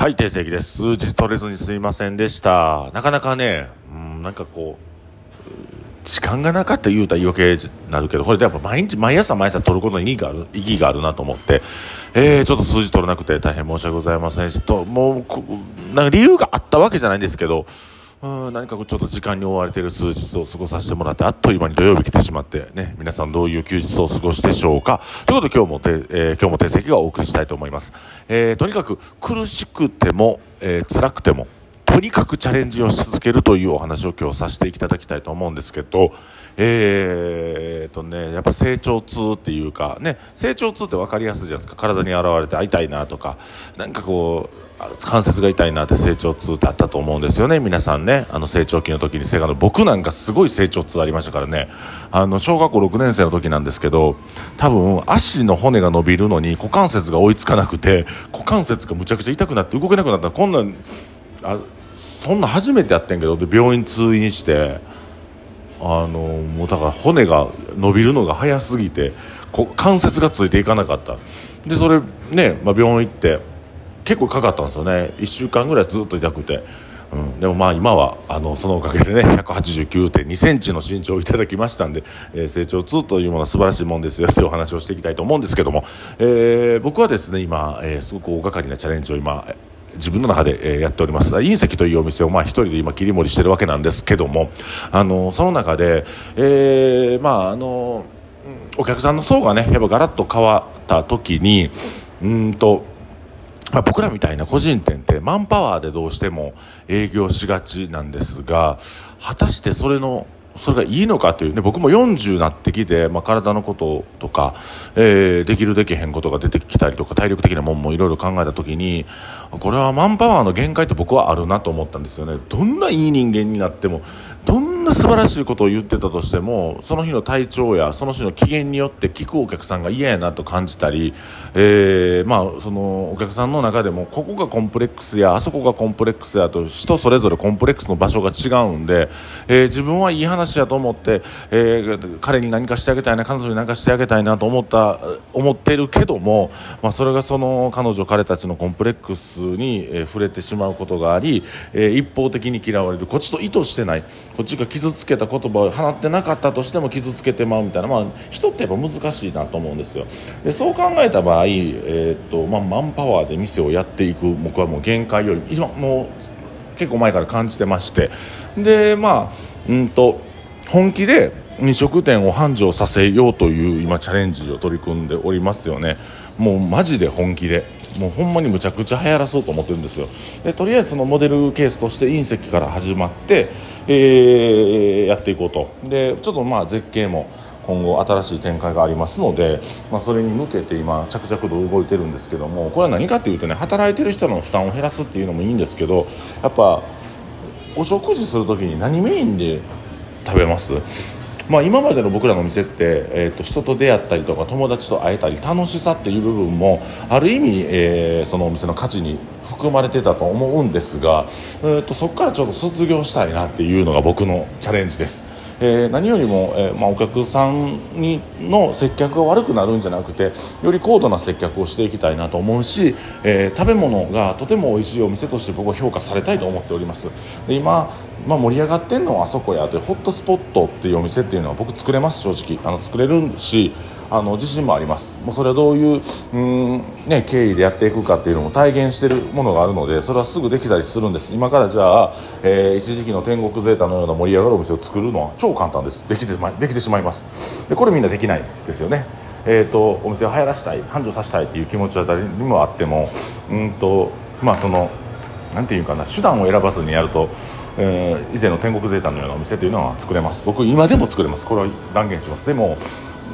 はい、定石です。数日取れずにすいませんでした。なかなかね、うん、なんかこう、時間がなかった言うたら余計になるけど、これでやっぱ毎日、毎朝毎朝取ることに意義がある、意義があるなと思って、えー、ちょっと数字取れなくて大変申し訳ございませんし、と、もう、なんか理由があったわけじゃないんですけど、うん何かこうちょっと時間に追われている数日を過ごさせてもらって、あっという間に土曜日来てしまって、ね、皆さんどういう休日を過ごしでしょうか。ということで今日もて、えー今日も定席がお送りしたいと思います。えーとにかく苦しくても、えー辛くても、とにかくチャレンジをし続けるというお話を今日させていただきたいと思うんですけど、えーとね、やっぱ成長痛っていうか、ね、成長痛って分かりやすいじゃないですか。体に現れてあ痛いなとか、なんかこう、関節が痛いなって成長痛ってあったと思うんですよね。皆さんね、あの成長期の時にセガの、僕なんかすごい成長痛ありましたからね、あの、小学校6年生の時なんですけど、多分足の骨が伸びるのに股関節が追いつかなくて、股関節がむちゃくちゃ痛くなって動けなくなったこんなん、あそんな初めてやってんけどで病院通院してあのもうだから骨が伸びるのが早すぎてこ関節がついていかなかった。でそれね、まあ、病院行って結構かかったんですよね。1週間ぐらいずっと痛くて、うん、でもまあ今はあのそのおかげでね1 8 9 2センチの身長をいただきましたんで、えー成長痛というものは素晴らしいもんですよというお話をしていきたいと思うんですけども、えー僕はですね今、えーすごく大掛かりなチャレンジを今自分の中で、やっております。隕石というお店を、まあ、一人で今切り盛りしてるわけなんですけどもあのその中で、えーまああのお客さんの層がねやっぱガラッと変わった時にうんとま、僕らみたいな個人店ってマンパワーでどうしても営業しがちなんですが果たしてそれのそれがいいのかというね僕も40になってきて、まあ、体のこととか、えーできるできへんことが出てきたりとか体力的なもんもいろいろ考えた時にこれはマンパワーの限界って僕はあるなと思ったんですよね。どんないい人間になってもどんな素晴らしいことを言ってたとしてもその日の体調やその日の機嫌によって聞くお客さんが嫌やなと感じたり、えーまあそのお客さんの中でもここがコンプレックスやあそこがコンプレックスやと人それぞれコンプレックスの場所が違うんで、えー自分はいい話やと思って、えー彼に何かしてあげたいな彼女に何かしてあげたいなと思った思ってるけども、まあ、それがその彼女彼たちのコンプレックスに、えー触れてしまうことがあり、えー一方的に嫌われる。こっちと意図してない。こっちが傷つけた言葉を放ってなかったとしても傷つけてまうみたいな、まあ、人ってやっぱ難しいなと思うんですよ。でそう考えた場合、えーっとまあ、マンパワーで店をやっていく僕はもう限界より今もう結構前から感じてまして。でまあうんと本気で飲食店を繁盛させようという今チャレンジを取り組んでおりますよね。もうマジで本気で。もうほんまにむちゃくちゃ流行らそうと思ってるんですよ。でとりあえずそのモデルケースとして隕石から始まって、えーやっていこうと。でちょっとまあ絶景も今後新しい展開がありますので、まあ、それに向けて今着々と動いてるんですけどもこれは何かっていうとね働いてる人の負担を減らすっていうのもいいんですけどやっぱお食事する時に何メインで食べます？まあ、今までの僕らの店って、えー、と人と出会ったりとか友達と会えたり楽しさっていう部分もある意味、えーそのお店の価値に含まれてたと思うんですが、えー、とそこからちょっと卒業したいなっていうのが僕のチャレンジです。えー何よりも、えーまあ、お客さんにの接客が悪くなるんじゃなくてより高度な接客をしていきたいなと思うし、えー食べ物がとても美味しいお店として僕は評価されたいと思っております。で今、まあ、盛り上がってんのはあそこやとホットスポットっていうお店っていうのは僕作れます正直。あの作れるしあの自信もあります。もうそれはどういううん、ね、経緯でやっていくかっていうのも体現しているものがあるのでそれはすぐできたりするんです。今からじゃあ、えー一時期の天国ゼータのような盛り上がるお店を作るのは超簡単です。できてしまできてしまいます。でこれみんなできないですよね。えー、とお店を流行らせたい繁盛させたいっていう気持ちは誰にもあってもうんとまあそのなんていうかな手段を選ばずにやると、えー以前の天国ゼータのようなお店というのは作れます。僕今でも作れます。これは断言します。でも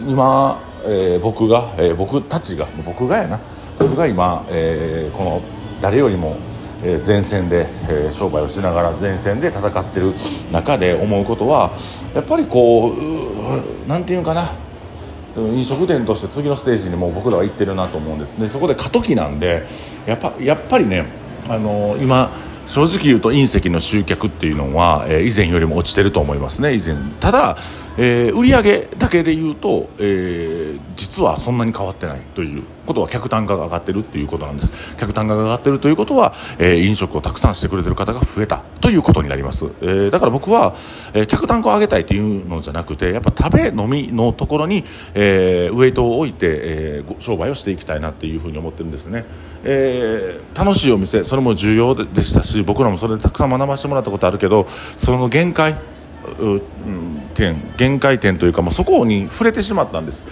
今、えー僕が、えー僕たちが僕がやな。僕が今、えーこの誰よりもえー前線で、えー商売をしながら前線で戦ってる中で思うことはやっぱりこううなんていうかな。飲食店として次のステージにもう僕らは行ってるなと思うんです。でそこで過渡期なんでやっぱやっぱりねあの今正直言うと隕石の集客っていうのは、えー以前よりも落ちてると思いますね以前。ただえー、売上だけで言うと、えー、実はそんなに変わってないということは客単価が上がってるっていうことなんです。客単価が上がってるということは、えー、飲食をたくさんしてくれてる方が増えたということになります、えー、だから僕は、えー、客単価を上げたいというのじゃなくてやっぱ食べ飲みのところに、えー、ウエイトを置いて、えー、商売をしていきたいなっていうふうに思ってるんですね、えー、楽しいお店それも重要でしたし僕らもそれでたくさん学ばせてもらったことあるけどその限界点限界点というか、まあ、そこに触れてしまったんです。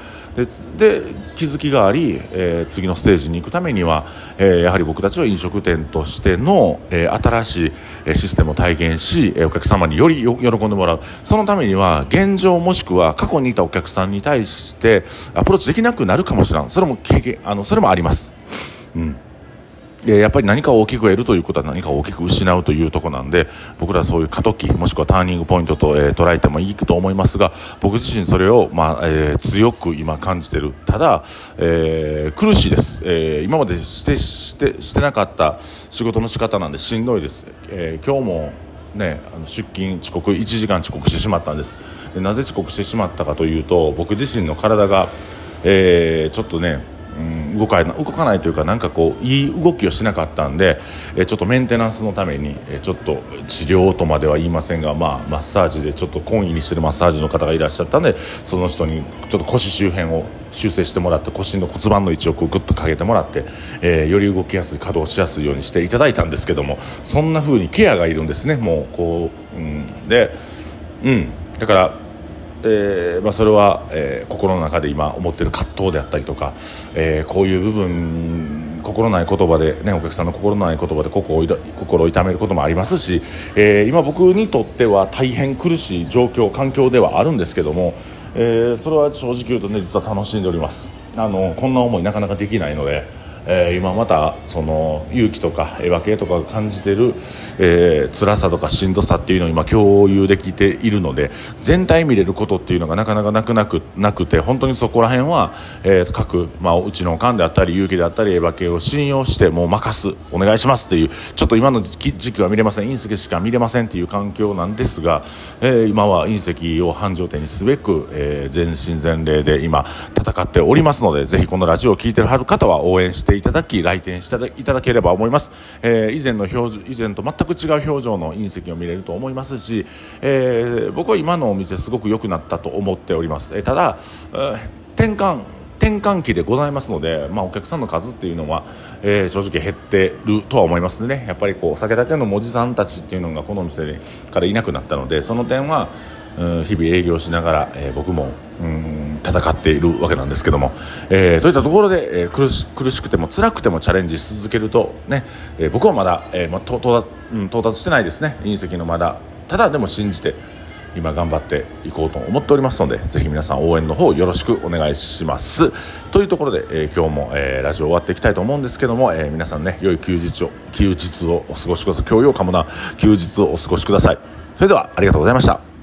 で気づきがあり、えー、次のステージに行くためには、えー、やはり僕たちは飲食店としての、えー、新しいシステムを体現し、えお客様により喜んでもらう。そのためには現状もしくは過去にいたお客さんに対してアプローチできなくなるかもしれないそれも経験あのそれもあります。うん。やっぱり何か大きく得るということは何か大きく失うというところなんで僕らはそういう過渡期もしくはターニングポイントと、えー、捉えてもいいと思いますが僕自身それを、まあえー、強く今感じてる。ただ、えー、苦しいです、え、今までしてしてしてなかった仕事の仕方なんでしんどいです、え、今日もね、あの出勤遅刻1時間遅刻してしまったんです。でなぜ遅刻してしまったかというと僕自身の体が、えー、ちょっとねうん、動かない動かないというかなんかこういい動きをしなかったんで、えちょっとメンテナンスのために、えちょっと治療とまでは言いませんが、まあ、マッサージでちょっと懇意にしてるマッサージの方がいらっしゃったんでその人にちょっと腰周辺を修正してもらって腰の骨盤の位置をこうグッとかけてもらって、えー、より動きやすい稼働しやすいようにしていただいたんですけどもそんな風にケアがいるんですねもうこう、うん、でうん。だからえーまあ、それは、えー、心の中で今思っている葛藤であったりとか、えー、こういう部分心ない言葉で、ね、お客さんの心のない言葉で心を心を痛めることもありますし、えー、今僕にとっては大変苦しい状況環境ではあるんですけども、えー、それは正直言うとね実は楽しんでおりますあのこんな思いなかなかできないので。えー、今またその勇気とか絵分けとかが感じてる、えー、辛さとかしんどさっていうのを今共有できているので全体見れることっていうのがなかなかなくなくなくて本当にそこら辺は、えー、各、まあ、うちの勘であったり勇気であったり絵分けを信用してもう任すお願いしますっていうちょっと今の時期は見れません隕石しか見れませんっていう環境なんですが、えー、今は隕石を繁盛店にすべく、えー、全身全霊で今戦っておりますのでぜひこのラジオを聴いてる方は応援してていただき来店していただければ思います、えー、以前の表以前と全く違う表情の隕石を見れると思いますし、えー、僕は今のお店すごく良くなったと思っております、えー、ただ、えー、転換転換期でございますので、まあ、お客さんの数っていうのは、えー、正直減ってるとは思いますね。やっぱりこうお酒だけのおじさんたちっていうのがこのお店からいなくなったのでその点は日々営業しながら、えー、僕もうん戦っているわけなんですけども、えー、といったところで、えー、苦し苦しくても辛くてもチャレンジし続けるとね、えー、僕はまだ、えーまあ、到達、うん、到達してないですね。隕石のまだ。ただでも信じて今頑張っていこうと思っておりますのでぜひ皆さん応援の方よろしくお願いします。というところで、えー、今日も、えー、ラジオ終わっていきたいと思うんですけども、えー、皆さんね良い休日を休日をお過ごしください。教養かもな。休日をお過ごしください。それではありがとうございました。